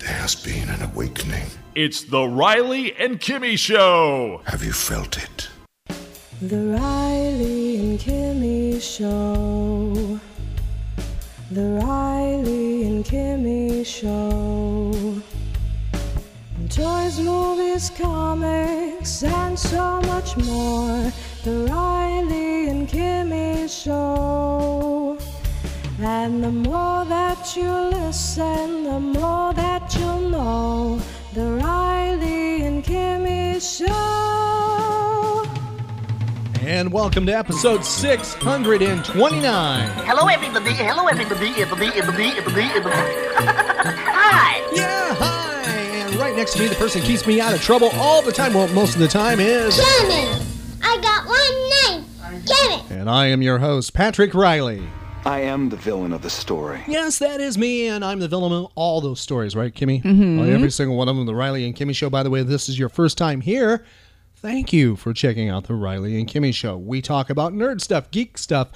There has been an awakening. It's the Riley and Kimmy Show. Have you felt it? The Riley and Kimmy Show. The Riley and Kimmy Show. Toys, movies, comics, and so much more. The Riley and Kimmy Show. And the more that you listen, the more that you'll know. The Riley and Kimmy Show. And welcome to episode 629. Hello, everybody. Hello, everybody. Everybody, everybody, everybody, everybody. Hi. Yeah, hi. And right next to me, the person keeps me out of trouble all the time, well, most of the time, is. Kimmy, I got one name. Kimmy. And I am your host, Patrick Riley. I am the villain of the story. Yes, that is me, and I'm the villain of all those stories, right, Kimmy? Mhm. every single one of them, the Riley and Kimmy Show. By the way, this is your first time here. Thank you for checking out the Riley and Kimmy Show. We talk about nerd stuff, geek stuff,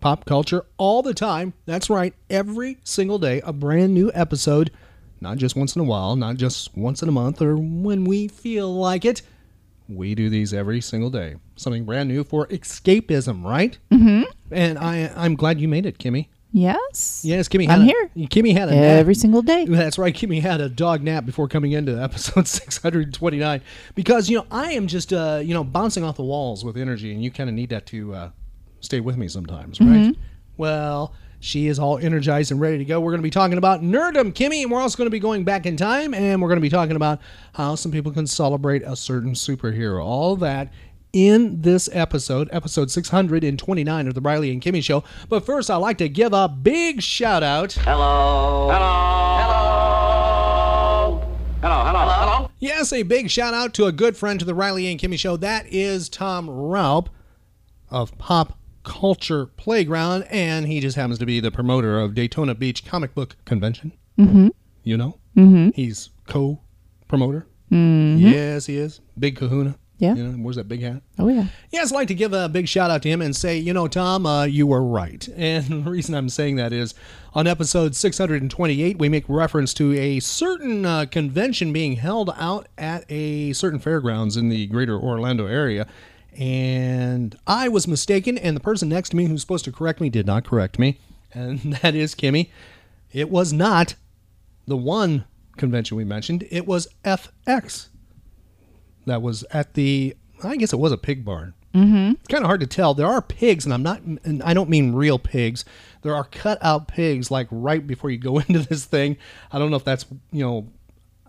pop culture all the time. That's right, every single day, a brand new episode. Not just once in a while, not just once in a month or when we feel like it. We do these every single day. Something brand new for escapism, right? Mm-hmm. And I, I'm glad you made it, Kimmy. Yes. Yes, Kimmy. I'm had here. Kimmy had a Every nap. single day. That's right. Kimmy had a dog nap before coming into episode 629 because you know I am just uh, you know bouncing off the walls with energy, and you kind of need that to uh, stay with me sometimes, right? Mhm. Well, she is all energized and ready to go. We're going to be talking about nerdom, Kimmy, and we're also going to be going back in time, and we're going to be talking about how some people can celebrate a certain superhero. All that in this episode, episode 629 of the Riley and Kimmy Show. But first, I'd like to give a big shout out. Hello. Hello. Hello. Hello. Hello. Hello. Yes, a big shout out to a good friend to the Riley and Kimmy Show. That is Tom Raupp of Pop Culture Playground, and he just happens to be the promoter of Daytona Beach Comic Book Convention. Mm-hmm. You know? Mhm. He's co promoter. Mhm. Yes, he is. Big kahuna. Yeah. You know, where's that big hat? Oh, yeah. Yes, I'd like to give a big shout out to him and say, you know, Tom, uh, you were right. And the reason I'm saying that is on episode 628, we make reference to a certain uh, convention being held out at a certain fairgrounds in the greater Orlando area. And I was mistaken, and the person next to me who's supposed to correct me did not correct me. And that is Kimmy. It was not the one convention we mentioned, it was FX that was at the I guess it was a pig barn. Mm-hmm. It's kind of hard to tell. There are pigs, and I'm not, and I don't mean real pigs. There are cut out pigs, like right before you go into this thing. I don't know if that's, you know,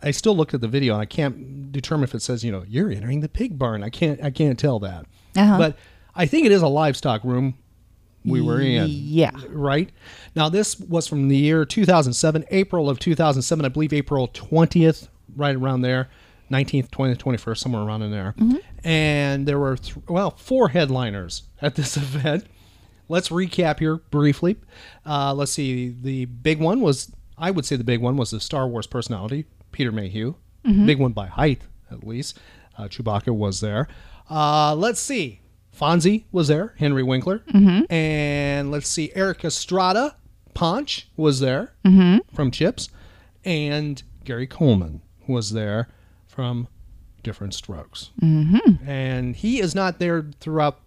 I still looked at the video and I can't determine if it says, you know, you're entering the pig barn. I can't, I can't tell that. Uh-huh. But I think it is a livestock room we were in. Yeah. Right? Now, this was from the year 2007, April of 2007, I believe April 20th, right around there. 19th, 20th, 21st, somewhere around in there. And there were, th- well, four headliners at this event. Let's recap here briefly. Uh, let's see. The big one was, I would say the big one was the Star Wars personality, Peter Mayhew. Mhm. Big one by height, at least. Uh, Chewbacca was there. Uh, let's see. Fonzie was there, Henry Winkler. Mhm. And let's see. Erik Estrada, Ponch, was there Mhm. from Chips. And Gary Coleman was there from Different Strokes. Mm-hmm. And he is not there throughout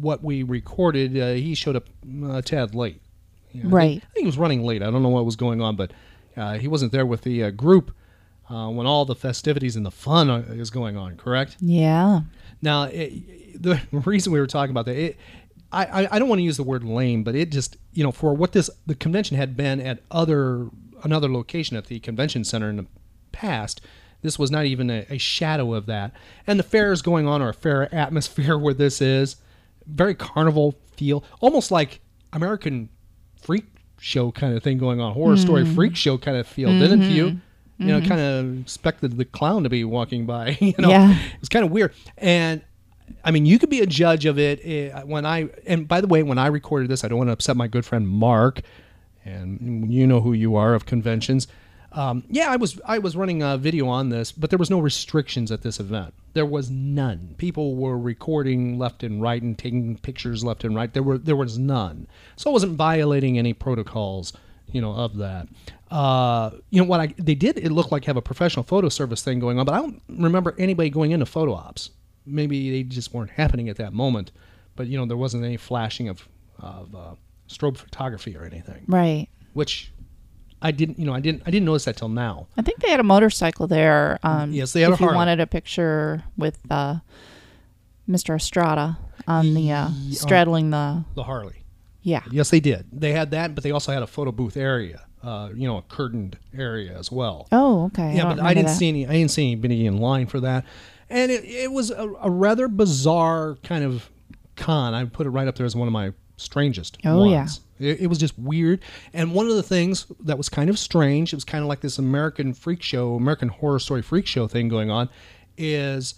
what we recorded. Uh, he showed up a tad late. Yeah, I think- Right. I think he was running late. I don't know what was going on, but uh, he wasn't there with the uh, group uh, when all the festivities and the fun uh, is going on, correct? Yeah. Now, it, the reason we were talking about that, it, I, I, I don't want to use the word lame, but it just, you know, for what this, the convention had been at other, another location at the convention center in the past, this was not even a, a shadow of that. And the fair is going on, or a fair atmosphere where this is, very carnival feel, almost like American Freak show kind of thing going on, horror story Mm. freak show kind of feel, didn't Mhm. you? You know, Mhm. kind of expected the clown to be walking by. You know, Yeah. it's kind of weird. And I mean, you could be a judge of it eh, when I. And by the way, when I recorded this, I don't want to upset my good friend Mark, and you know who you are of conventions. Um, yeah, I was I was running a video on this, but there was no restrictions at this event. There was none. People were recording left and right and taking pictures left and right. There were there was none. So I wasn't violating any protocols, you know, of that. Uh, you know what I they did it looked like have a professional photo service thing going on, but I don't remember anybody going into photo ops. Maybe they just weren't happening at that moment. But you know, there wasn't any flashing of of uh, strobe photography or anything Right. which I didn't, you know, I didn't, I didn't notice that till now. I think they had a motorcycle there. Um, Yes, they had a If you wanted a picture with uh, Mr. Estrada on the uh, straddling the The Harley. yeah. Yes, they did. They had that, but they also had a photo booth area, uh, you know, a curtained area as well. Oh, okay. yeah, don't but I remember didn't that. see any. I didn't see anybody in line for that, and it, it was a, a rather bizarre kind of con. I put it right up there as one of my strangest. Oh, yeah. ones. It, it was just weird, and one of the things that was kind of strange. It was kind of like this American freak show, American Horror Story freak show thing going on. Is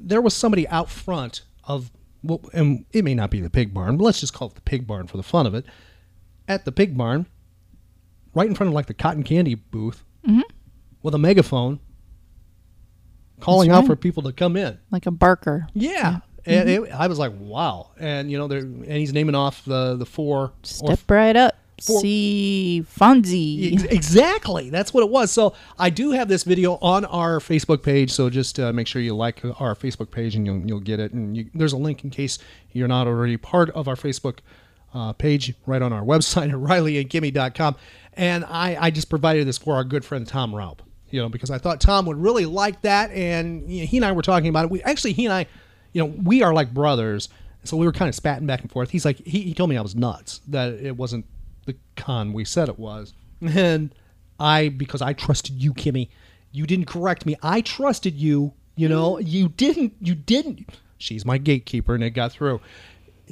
there was somebody out front of well, and it may not be the pig barn, but let's just call it the pig barn for the fun of it. At the pig barn, right in front of like the cotton candy booth, Mhm. with a megaphone, calling That's out for people to come in. like a barker. Yeah, and it, I was like, wow. And you know, there and he's naming off the the four Step right up. See Fonzie. Ex- Exactly. That's what it was. So I do have this video on our Facebook page. So just uh, make sure you like our Facebook page and you'll, you'll get it. And you, there's a link in case you're not already part of our Facebook uh, page right on our website at rileyandkimmy.com. And I, I just provided this for our good friend Tom Raupp, you know, because I thought Tom would really like that. And you know, he and I were talking about it. We actually, he and I, you know, we are like brothers. So we were kind of spatting back and forth. He's like, he, he told me I was nuts, that it wasn't the con we said it was. And I, because I trusted you, Kimmy, you didn't correct me. I trusted you, you know, you didn't, you didn't. She's my gatekeeper and it got through.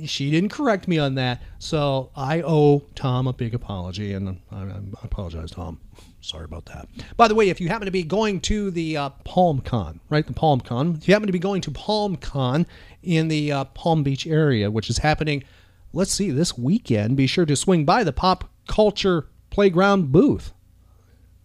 She didn't correct me on that. So I owe Tom a big apology and I, I apologize, Tom. Sorry about that. By the way, if you happen to be going to the uh, Palm Con, right? The Palm Con, if you happen to be going to Palm Con in the uh, Palm Beach area, which is happening, let's see, this weekend, be sure to swing by the Pop Culture Playground booth.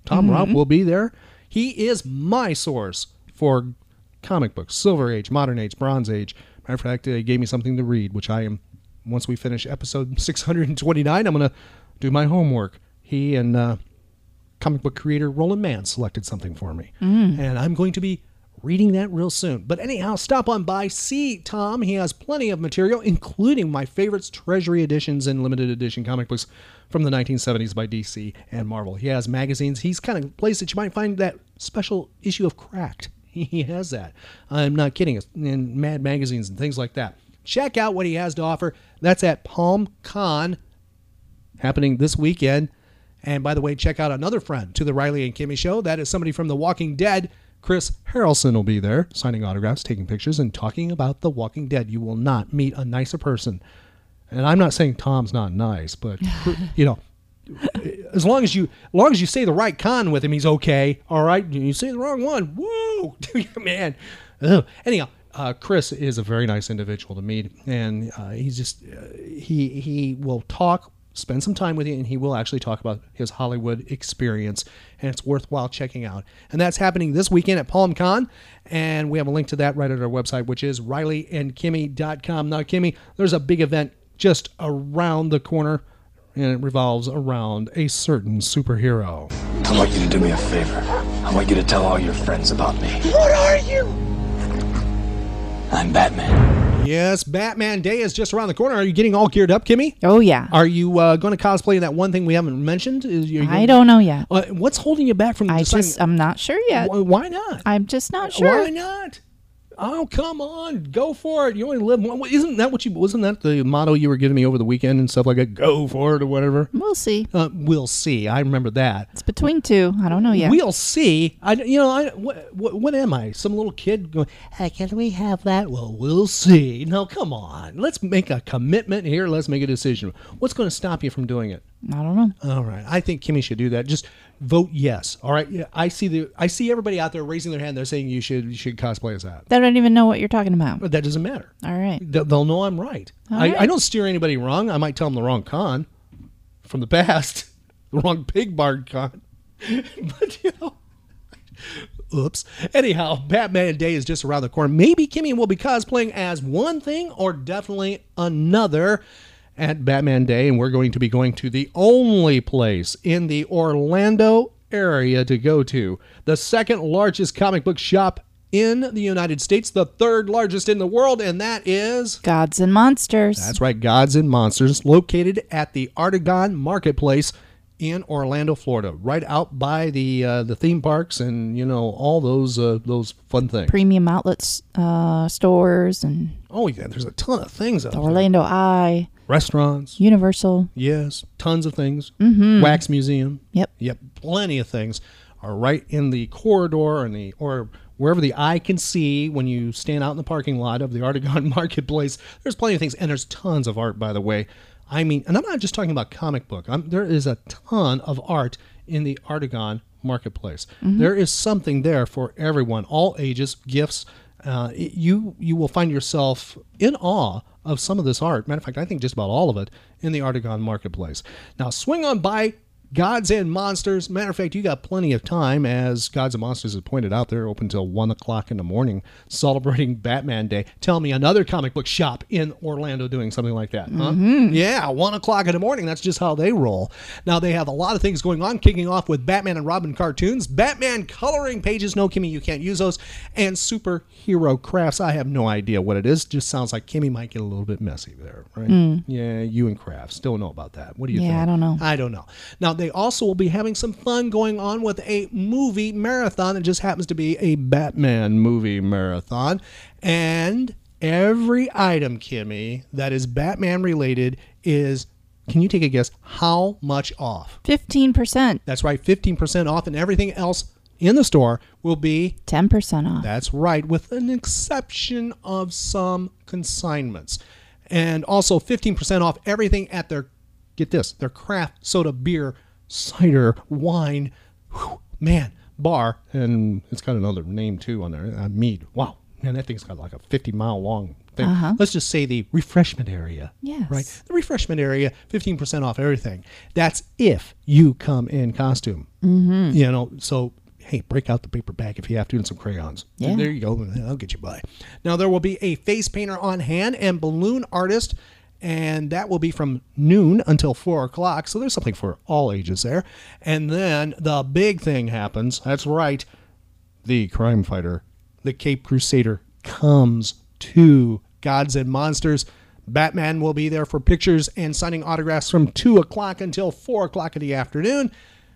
Tom Raupp will be there. He is my source for comic books, Silver Age, Modern Age, Bronze Age. Matter of fact, he gave me something to read, which I am, once we finish episode 629, I'm going to do my homework. He and uh, comic book creator Roland Mann selected something for me. Mm. And I'm going to be reading that real soon. But anyhow, stop on by, see Tom. He has plenty of material, including my favorites, Treasury editions and limited edition comic books from the 1970s by DC and Marvel. He has magazines. He's kind of a place that you might find that special issue of Cracked. He has that. I'm not kidding. In Mad magazines and things like that. Check out what he has to offer. That's at Palm Con happening this weekend. And by the way, check out another friend to the Riley and Kimmy show. That is somebody from The Walking Dead. Chris Harrelson will be there signing autographs, taking pictures, and talking about The Walking Dead. You will not meet a nicer person. And I'm not saying Tom's not nice, but you know, as long as you as long as you say the right con with him, he's okay. All right, you say the wrong one, woo, man. Ugh. Anyhow, uh, Chris is a very nice individual to meet, and uh, he's just uh, he he will talk, spend some time with you, and he will actually talk about his Hollywood experience, and it's worthwhile checking out. And that's happening this weekend at Palm Con, and we have a link to that right at our website, which is RileyandKimmy.com. Now, Kimmy, there's a big event just around the corner and it revolves around a certain superhero. I want you to do me a favor. I want you to tell all your friends about me. What are you? I'm Batman. Yes, Batman Day is just around the corner. Are you getting all geared up, Kimmy? Oh yeah. Are you uh, going to cosplay that one thing we haven't mentioned? Is you I don't know yet. Uh, what's holding you back from I deciding? just I'm not sure yet. Wh- Why not? I'm just not sure. Why not? Oh, come on, go for it. You only live one. Isn't that what you? Wasn't that the motto you were giving me over the weekend and stuff like that? Go for it or whatever. We'll see. Uh, we'll see. I remember that. It's between two. I don't know yet. We'll see. I, you know, I what, what, what am I? Some little kid going? Hey, can we have that? Well, we'll see. No, come on. Let's make a commitment here. Let's make a decision. What's going to stop you from doing it? I don't know. All right. I think Kimmy should do that. Just vote yes. All right. Yeah, I see the I see everybody out there raising their hand. They're saying you should you should cosplay as that. They don't even know what you're talking about. But that doesn't matter. All right. They'll, they'll know I'm right. All I, right. I don't steer anybody wrong. I might tell them the wrong con from the past, the wrong pig barred con. but you know, oops. Anyhow, Batman Day is just around the corner. Maybe Kimmy will be cosplaying as one thing or definitely another at Batman Day, and we're going to be going to the only place in the Orlando area to go to, the second largest comic book shop in the United States, the third largest in the world, and that is Gods and Monsters. that's right, Gods and Monsters, located at the Artegon Marketplace in Orlando, Florida, right out by the uh, the theme parks and you know all those uh, those fun things. Premium outlets, uh, stores, and oh yeah, there's a ton of things out the there. Orlando Eye, Restaurants, Universal. yes, tons of things. Mhm. Wax Museum, Yep. yep, plenty of things are right in the corridor and the or wherever the eye can see when you stand out in the parking lot of the Artegon Marketplace. There's plenty of things, and there's tons of art, by the way. I mean, and I'm not just talking about comic book. I'm, there is a ton of art in the Artegon Marketplace. Mhm. There is something there for everyone, all ages, gifts. Uh, you you will find yourself in awe of some of this art. Matter of fact, I think just about all of it in the Artegon Marketplace. Now, swing on by Gods and Monsters. Matter of fact, you got plenty of time, as Gods and Monsters has pointed out. They're open till one o'clock in the morning, celebrating Batman Day. Tell me another comic book shop in Orlando doing something like that, huh? Mhm. Yeah, one o'clock in the morning. That's just how they roll. Now they have a lot of things going on, kicking off with Batman and Robin cartoons, Batman coloring pages. No, Kimmy, you can't use those, and superhero crafts. I have no idea what it is. Just sounds like Kimmy might get a little bit messy there, right? Mm. Yeah, you and crafts. Don't know about that. What do you Yeah, think? I don't know. I don't know. Now they also will be having some fun going on with a movie marathon. It just happens to be a Batman movie marathon, and every item, Kimmy, that is Batman related is. Can you take a guess how much off? 15%. That's right, 15% off, and everything else in the store will be 10% off. that's right, with an exception of some consignments. And also 15% off everything at their, get this, their craft soda, beer, cider, wine, whew, man, bar. And it's got another name too on there, uh, mead. Wow, man, that thing's got like a 50 mile long thing. Uh-huh. Let's just say the refreshment area. Yes. Right? The refreshment area, 15% off everything. That's if you come in costume. Mhm. You know, so hey, break out the paper bag if you have to and some crayons. Yeah. There you go. I'll get you by. Now there will be a face painter on hand and balloon artist, and that will be from noon until four o'clock. So there's something for all ages there. And then the big thing happens. That's right. The crime fighter, the Cape Crusader, comes to Gods and Monsters. Batman will be there for pictures and signing autographs from 2 o'clock until 4 o'clock in the afternoon.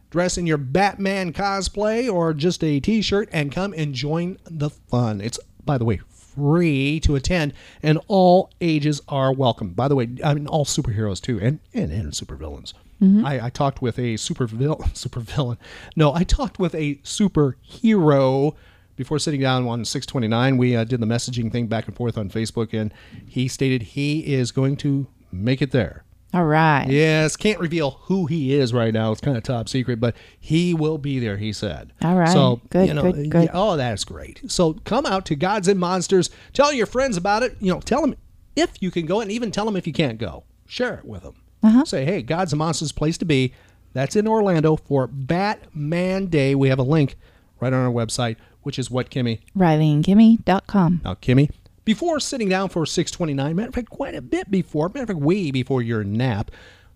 Dress in your Batman cosplay or just a t shirt and come and join the fun. It's, by the way, free to attend, and all ages are welcome. By the way, I mean, all superheroes too, and, and, and supervillains. Mhm. I, I talked with a super villain, super villain. No, I talked with a superhero before sitting down on 629. We uh, did the messaging thing back and forth on Facebook, and he stated he is going to make it there. All right. Yes, can't reveal who he is right now. It's kind of top secret, but he will be there. He said. All right. So Good, you know, good, good. yeah, oh, that's great. So come out to Gods and Monsters. Tell your friends about it. You know, tell them if you can go, and even tell them if you can't go. Share it with them. Uh-huh. Say, hey, Gods and Monsters place to be. That's in Orlando for Batman Day. We have a link right on our website, which is what Kimmy RileyandKimmy.com. now, Kimmy, before sitting down for 629, matter of fact, quite a bit before, matter of fact, way before your nap,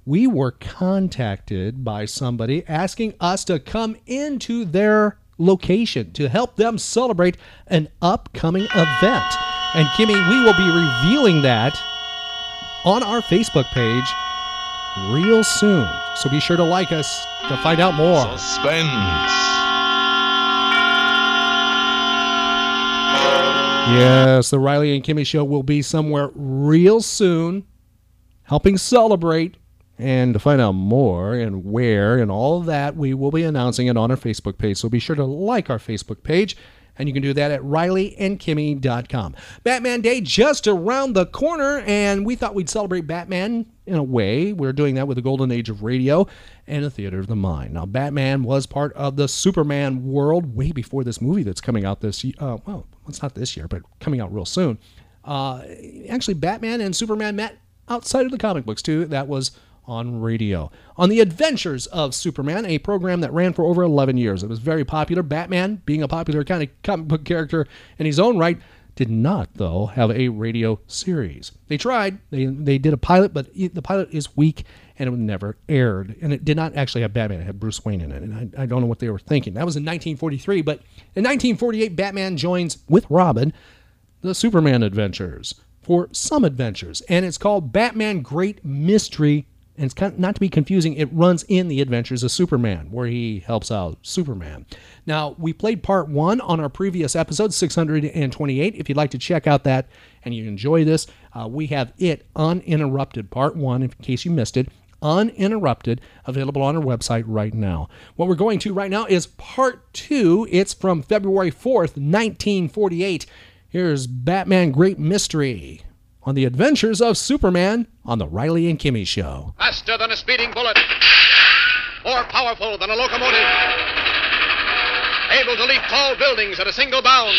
we were contacted by somebody asking us to come into their location to help them celebrate an upcoming event. And Kimmy, we will be revealing that on our Facebook page real soon. So be sure to like us to find out more. Suspense. Yes, the Riley and Kimmy Show will be somewhere real soon, helping celebrate. And to find out more and where and all of that, we will be announcing it on our Facebook page. So be sure to like our Facebook page. And you can do that at rileyandkimmy.com. Batman Day just around the corner, and we thought we'd celebrate Batman in a way. We're doing that with the golden age of radio and the theater of the mind. Now, Batman was part of the Superman world way before this movie that's coming out this year. Uh, well, it's not this year, but coming out real soon. Uh, actually, Batman and Superman met outside of the comic books, too. That was on radio. On The Adventures of Superman, a program that ran for over 11 years. It was very popular. Batman, being a popular kind of comic book character in his own right, did not, though, have a radio series. They tried. They, they did a pilot, but the pilot is weak and it never aired. And it did not actually have Batman. It had Bruce Wayne in it. And I, I don't know what they were thinking. That was in 1943. But in 1948, Batman joins with Robin the Superman Adventures for some adventures. And it's called Batman Great Mystery and it's kind of, not to be confusing, it runs in the Adventures of Superman, where he helps out Superman. Now, we played part one on our previous episode, 628. If you'd like to check out that and you enjoy this, uh, we have it uninterrupted, part one, in case you missed it, uninterrupted, available on our website right now. What we're going to right now is part two. It's from February 4th, 1948. Here's Batman Great Mystery on the adventures of Superman on the Riley and Kimmy Show. Faster than a speeding bullet, more powerful than a locomotive, able to leap tall buildings at a single bound.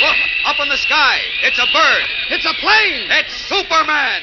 Look, up in the sky. It's a bird. It's a plane. It's Superman.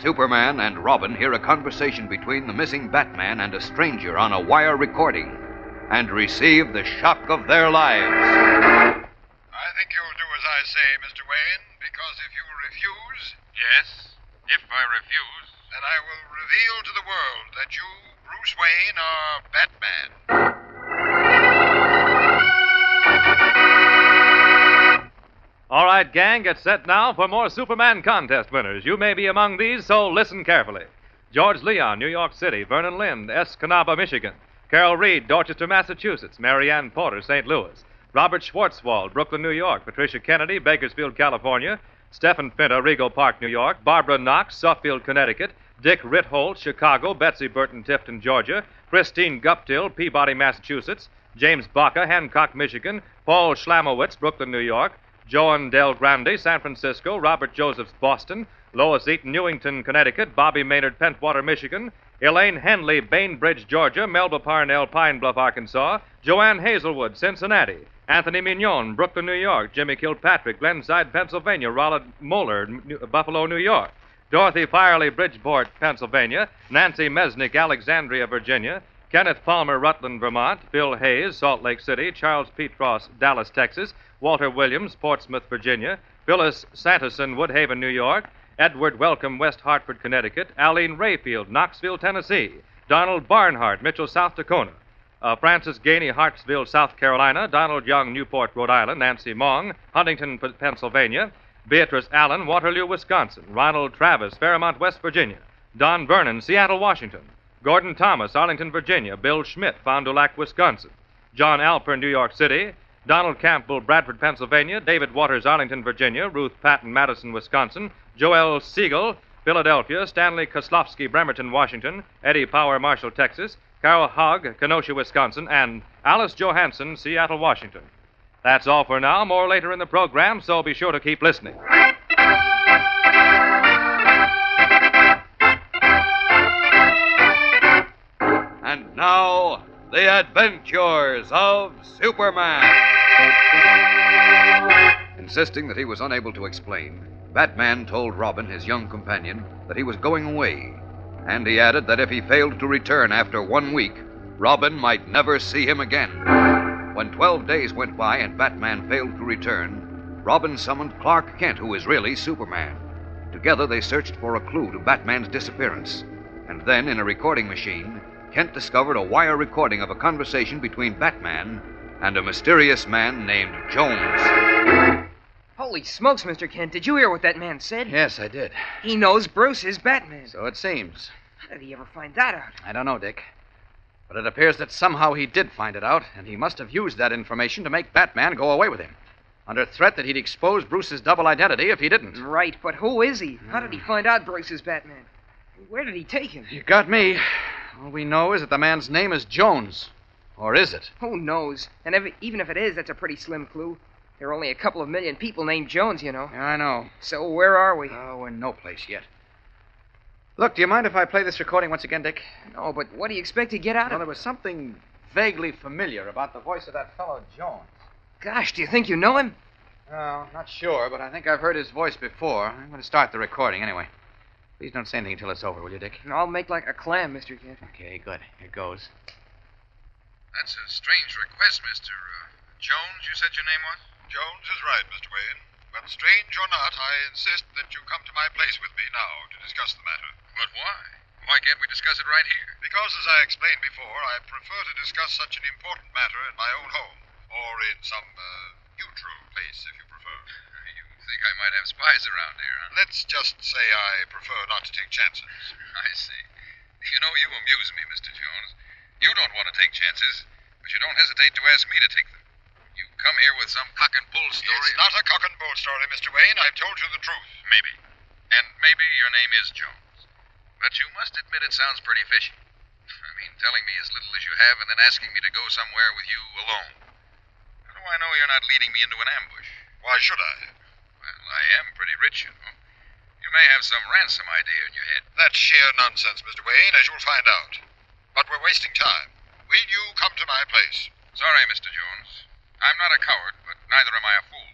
Superman and Robin hear a conversation between the missing Batman and a stranger on a wire recording and receive the shock of their lives. I think you'll do as I say, Mr. Wayne, because if you refuse. Yes, if I refuse. Then I will reveal to the world that you, Bruce Wayne, are Batman. All right, gang, get set now for more Superman contest winners. You may be among these, so listen carefully. George Leon, New York City. Vernon Lind, Escanaba, Michigan. Carol Reed, Dorchester, Massachusetts. Marianne Porter, St. Louis. Robert Schwartzwald, Brooklyn, New York. Patricia Kennedy, Bakersfield, California. Stephen Finta, Rego Park, New York. Barbara Knox, Suffield, Connecticut. Dick Ritholt, Chicago. Betsy Burton, Tifton, Georgia. Christine Guptill, Peabody, Massachusetts. James Baca, Hancock, Michigan. Paul Schlamowitz, Brooklyn, New York. Joan Del Grande, San Francisco. Robert Josephs, Boston. Lois Eaton, Newington, Connecticut. Bobby Maynard, Pentwater, Michigan. Elaine Henley, Bainbridge, Georgia. Melba Parnell, Pine Bluff, Arkansas. Joanne Hazelwood, Cincinnati. Anthony Mignon, Brooklyn, New York. Jimmy Kilpatrick, Glenside, Pennsylvania. Rollard Moeller, New- Buffalo, New York. Dorothy Firely, Bridgeport, Pennsylvania. Nancy Mesnick, Alexandria, Virginia. Kenneth Palmer, Rutland, Vermont. Bill Hayes, Salt Lake City. Charles Petros, Dallas, Texas. Walter Williams, Portsmouth, Virginia. Phyllis Sanderson, Woodhaven, New York. Edward Welcome, West Hartford, Connecticut. Aline Rayfield, Knoxville, Tennessee. Donald Barnhart, Mitchell, South Dakota. Uh, Francis Gainey, Hartsville, South Carolina. Donald Young, Newport, Rhode Island. Nancy Mong, Huntingdon, Pennsylvania. Beatrice Allen, Waterloo, Wisconsin. Ronald Travis, Fairmont, West Virginia. Don Vernon, Seattle, Washington. Gordon Thomas, Arlington, Virginia. Bill Schmidt, Fond du Lac, Wisconsin. John Alper, New York City. Donald Campbell, Bradford, Pennsylvania. David Waters, Arlington, Virginia. Ruth Patton, Madison, Wisconsin. Joel Siegel, Philadelphia. Stanley Koslowski, Bremerton, Washington. Eddie Power, Marshall, Texas. Carol Hogg, Kenosha, Wisconsin. And Alice Johansson, Seattle, Washington. That's all for now. More later in the program, so be sure to keep listening. Now, the adventures of Superman. Insisting that he was unable to explain, Batman told Robin, his young companion, that he was going away. And he added that if he failed to return after one week, Robin might never see him again. When 12 days went by and Batman failed to return, Robin summoned Clark Kent, who is really Superman. Together they searched for a clue to Batman's disappearance. And then, in a recording machine, Kent discovered a wire recording of a conversation between Batman and a mysterious man named Jones. Holy smokes, Mr. Kent. Did you hear what that man said? Yes, I did. He knows Bruce is Batman. So it seems. How did he ever find that out? I don't know, Dick. But it appears that somehow he did find it out, and he must have used that information to make Batman go away with him. Under threat that he'd expose Bruce's double identity if he didn't. Right, but who is he? How did he find out Bruce is Batman? Where did he take him? You got me. All we know is that the man's name is Jones. Or is it? Who knows? And if, even if it is, that's a pretty slim clue. There are only a couple of million people named Jones, you know. Yeah, I know. So where are we? Oh, we're no place yet. Look, do you mind if I play this recording once again, Dick? No, but what do you expect to get out Well, of it? Well, there was something vaguely familiar about the voice of that fellow Jones. Gosh, do you think you know him? No, not sure, but I think I've heard his voice before. I'm going to start the recording anyway. Please don't say anything until it's over, will you, Dick? I'll make like a clam, Mr. Kent. Okay, good. Here goes. That's a strange request, Mr. Uh, Jones, you said your name was? Jones is right, Mr. Wayne. But strange or not, I insist that you come to my place with me now to discuss the matter. But why? Why can't we discuss it right here? Because, as I explained before, I prefer to discuss such an important matter in my own home, or in some uh, neutral place, if you prefer. Think I might have spies around here, huh? Let's just say I prefer not to take chances. I see. You know, you amuse me, Mr. Jones. You don't want to take chances, but you don't hesitate to ask me to take them. You come here with some cock and bull story. It's not a cock and bull story, Mr. Wayne. I've told you the truth. Maybe. And maybe your name is Jones. But you must admit it sounds pretty fishy. I mean, telling me as little as you have and then asking me to go somewhere with you alone. How do I know you're not leading me into an ambush? Why should I? Well, I am pretty rich, you know. You may have some ransom idea in your head. That's sheer nonsense, Mr. Wayne, as you'll find out. But we're wasting time. Will you come to my place? Sorry, Mr. Jones. I'm not a coward, but neither am I a fool.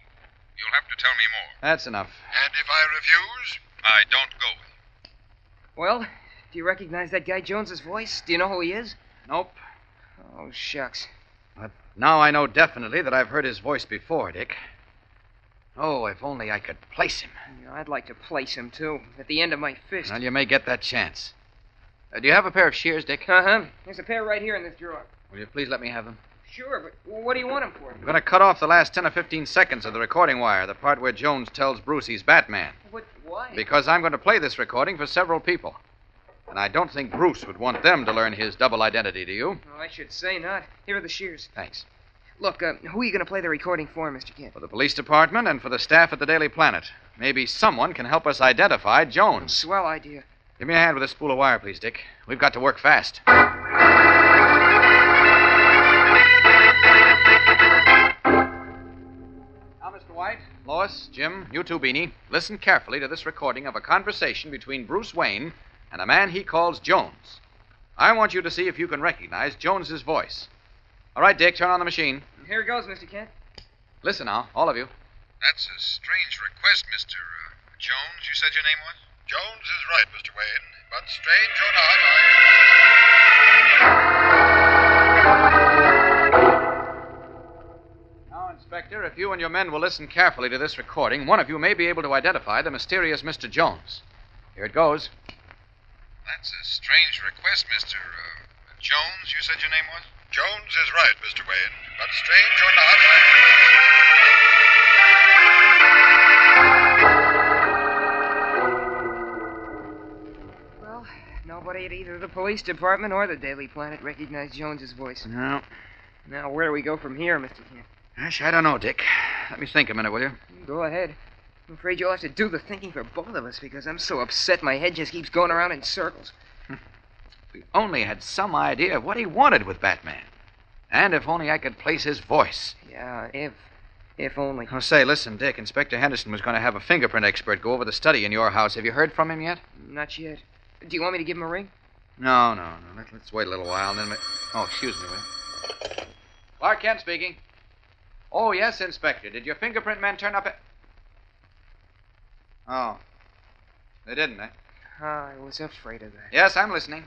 You'll have to tell me more. That's enough. And if I refuse? I don't go with you. Well, do you recognize that guy Jones's voice? Do you know who he is? Nope. Oh, shucks. But now I know definitely that I've heard his voice before, Dick. Oh, if only I could place him. I'd like to place him, too, at the end of my fist. Well, you may get that chance. Uh, do you have a pair of shears, Dick? Uh huh. There's a pair right here in this drawer. Will you please let me have them? Sure, but what do you want them for? I'm going to cut off the last 10 or 15 seconds of the recording wire, the part where Jones tells Bruce he's Batman. But why? Because I'm going to play this recording for several people. And I don't think Bruce would want them to learn his double identity, do you? Oh, I should say not. Here are the shears. Thanks. Look, uh, who are you going to play the recording for, Mr. Kent? For the police department and for the staff at the Daily Planet. Maybe someone can help us identify Jones. Swell idea. Give me a hand with this spool of wire, please, Dick. We've got to work fast. Now, Mr. White, Lois, Jim, you too, Beanie, listen carefully to this recording of a conversation between Bruce Wayne and a man he calls Jones. I want you to see if you can recognize Jones's voice. All right, Dick, turn on the machine. Here it goes, Mr. Kent. Listen now, all of you. That's a strange request, Mr. Uh, Jones, you said your name was? Jones is right, Mr. Wayne. But strange or not, I. Now, Inspector, if you and your men will listen carefully to this recording, one of you may be able to identify the mysterious Mr. Jones. Here it goes. That's a strange request, Mr. Uh, Jones, you said your name was? Jones is right, Mr. Wayne. But strange or not, I. Well, nobody at either the police department or the Daily Planet recognized Jones's voice. No. Now, where do we go from here, Mr. Kent? Gosh, I don't know, Dick. Let me think a minute, will you? Go ahead. I'm afraid you'll have to do the thinking for both of us because I'm so upset my head just keeps going around in circles. We only had some idea of what he wanted with Batman. And if only I could place his voice. Yeah, if. If only. Oh, say, listen, Dick. Inspector Henderson was going to have a fingerprint expert go over the study in your house. Have you heard from him yet? Not yet. Do you want me to give him a ring? No, no, no. Let, us wait a little while, and then. We... Oh, excuse me, will? Clark Kent speaking. Oh, yes, Inspector. Did your fingerprint men turn up? At... Oh. They didn't, eh? I was afraid of that. Yes, I'm listening.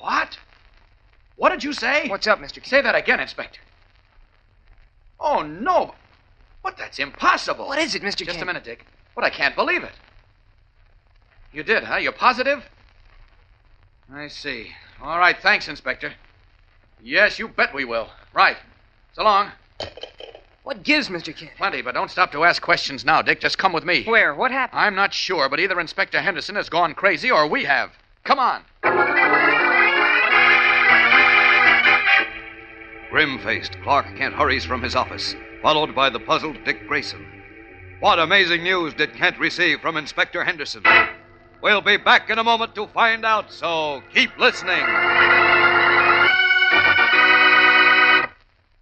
What? What did you say? What's up, Mr. Say that again, Inspector. Oh, no. But that's impossible. What is it, Mr. Just a minute, Dick. But I can't believe it. You did, huh? You're positive? I see. All right, thanks, Inspector. Yes, you bet we will. Right. So long. What gives, Mr. Kent? Plenty, but don't stop to ask questions now, Dick. Just come with me. Where? What happened? I'm not sure, but either Inspector Henderson has gone crazy or we have. Come on. Grim faced, Clark Kent hurries from his office, followed by the puzzled Dick Grayson. What amazing news did Kent receive from Inspector Henderson? We'll be back in a moment to find out, so keep listening.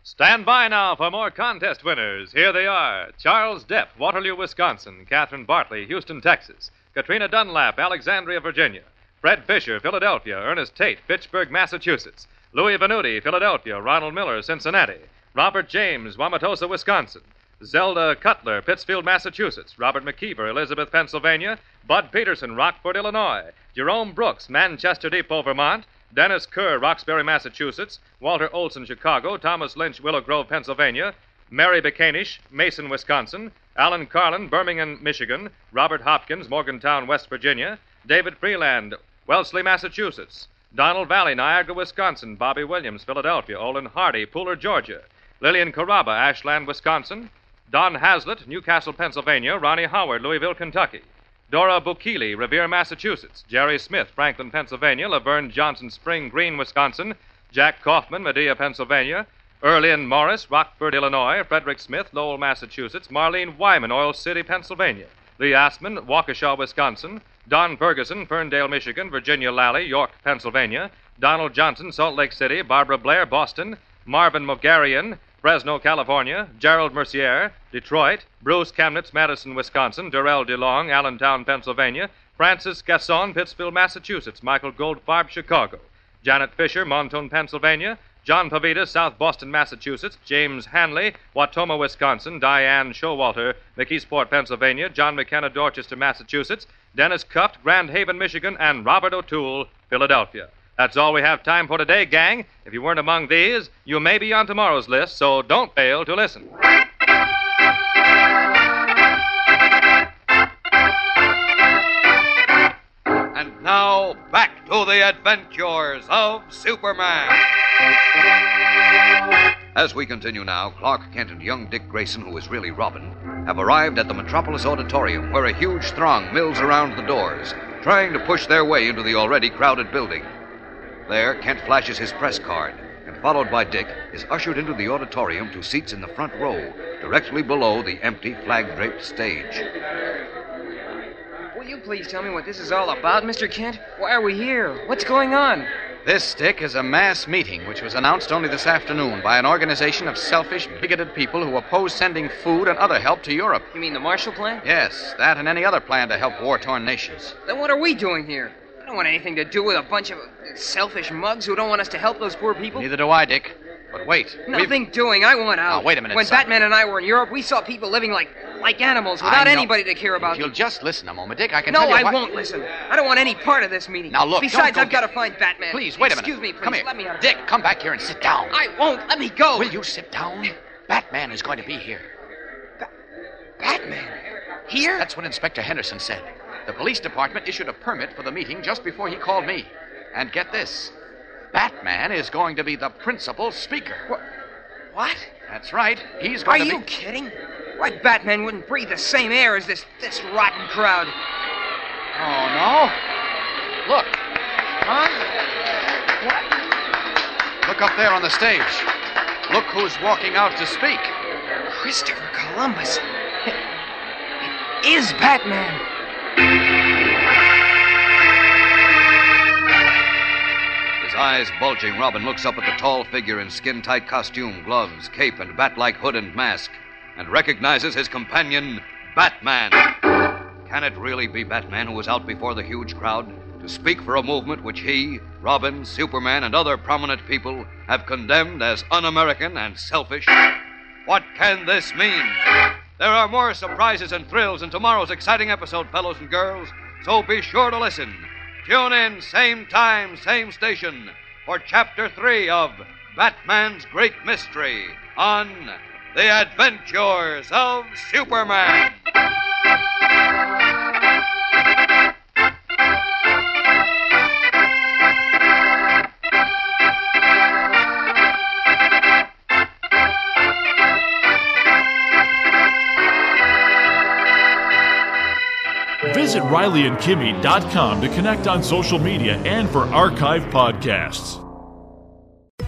Stand by now for more contest winners. Here they are Charles Depp, Waterloo, Wisconsin. Catherine Bartley, Houston, Texas. Katrina Dunlap, Alexandria, Virginia. Fred Fisher, Philadelphia. Ernest Tate, Fitchburg, Massachusetts. Louis Venuti, Philadelphia. Ronald Miller, Cincinnati. Robert James, Wauwatosa, Wisconsin. Zelda Cutler, Pittsfield, Massachusetts. Robert McKeever, Elizabeth, Pennsylvania. Bud Peterson, Rockford, Illinois. Jerome Brooks, Manchester Depot, Vermont. Dennis Kerr, Roxbury, Massachusetts. Walter Olson, Chicago. Thomas Lynch, Willow Grove, Pennsylvania. Mary Bacanish, Mason, Wisconsin. Alan Carlin, Birmingham, Michigan. Robert Hopkins, Morgantown, West Virginia. David Freeland, Wellesley, Massachusetts. Donald Valley, Niagara, Wisconsin. Bobby Williams, Philadelphia. Olin Hardy, Pooler, Georgia. Lillian Caraba, Ashland, Wisconsin. Don Hazlitt, Newcastle, Pennsylvania. Ronnie Howard, Louisville, Kentucky. Dora Bukili, Revere, Massachusetts. Jerry Smith, Franklin, Pennsylvania. Laverne Johnson, Spring Green, Wisconsin. Jack Kaufman, Media, Pennsylvania. Erlyn Morris, Rockford, Illinois. Frederick Smith, Lowell, Massachusetts. Marlene Wyman, Oil City, Pennsylvania. Lee Asman, Waukesha, Wisconsin. Don Ferguson, Ferndale, Michigan. Virginia Lally, York, Pennsylvania. Donald Johnson, Salt Lake City. Barbara Blair, Boston. Marvin Mogarian, Fresno, California. Gerald Mercier, Detroit. Bruce Chemnitz, Madison, Wisconsin. Durrell DeLong, Allentown, Pennsylvania. Francis Gasson, Pittsfield, Massachusetts. Michael Goldfarb, Chicago. Janet Fisher, Montone, Pennsylvania. John Pavita, South Boston, Massachusetts. James Hanley, Wautoma, Wisconsin. Diane Showalter, McKeesport, Pennsylvania. John McKenna, Dorchester, Massachusetts. Dennis Cuft, Grand Haven, Michigan. And Robert O'Toole, Philadelphia. That's all we have time for today, gang. If you weren't among these, you may be on tomorrow's list, so don't fail to listen. And now, back to the adventures of Superman. As we continue now, Clark Kent and young Dick Grayson, who is really Robin, have arrived at the Metropolis Auditorium, where a huge throng mills around the doors, trying to push their way into the already crowded building. There, Kent flashes his press card, and followed by Dick, is ushered into the auditorium to seats in the front row, directly below the empty flag draped stage. Will you please tell me what this is all about, Mr. Kent? Why are we here? What's going on? This, Dick, is a mass meeting which was announced only this afternoon by an organization of selfish, bigoted people who oppose sending food and other help to Europe. You mean the Marshall Plan? Yes, that and any other plan to help war torn nations. Then what are we doing here? I don't want anything to do with a bunch of selfish mugs who don't want us to help those poor people. Neither do I, Dick. But wait. we've- Nothing doing. I want out. Now, wait a minute, When son. Batman and I were in Europe, we saw people living like like animals without anybody to care about If you'll just listen a moment, Dick, I can no, tell you No, I why- won't listen. I don't want any part of this meeting. Now, look, Besides, I've got to find Batman. Please, wait a minute. Excuse me, please. Come here. Let me out. Dick, come back here and sit down. I won't. Let me go. Will you sit down? Batman is going to be here. Batman? Here? That's what Inspector Henderson said. The police department issued a permit for the meeting just before he called me. And get this Batman is going to be the principal speaker. What? What? That's right. He's Are going to be Are you kidding? Why, Batman wouldn't breathe the same air as this this rotten crowd. Oh, no. Look. Huh? What? Look up there on the stage. Look who's walking out to speak. Christopher Columbus. It, it is Batman. His eyes bulging, Robin looks up at the tall figure in skin tight costume, gloves, cape, and bat like hood and mask, and recognizes his companion, Batman. Can it really be Batman who was out before the huge crowd to speak for a movement which he, Robin, Superman, and other prominent people have condemned as un American and selfish? What can this mean? There are more surprises and thrills in tomorrow's exciting episode, fellows and girls, so be sure to listen. Tune in, same time, same station, for Chapter 3 of Batman's Great Mystery on The Adventures of Superman. Visit RileyandKimmy.com to connect on social media and for archive podcasts.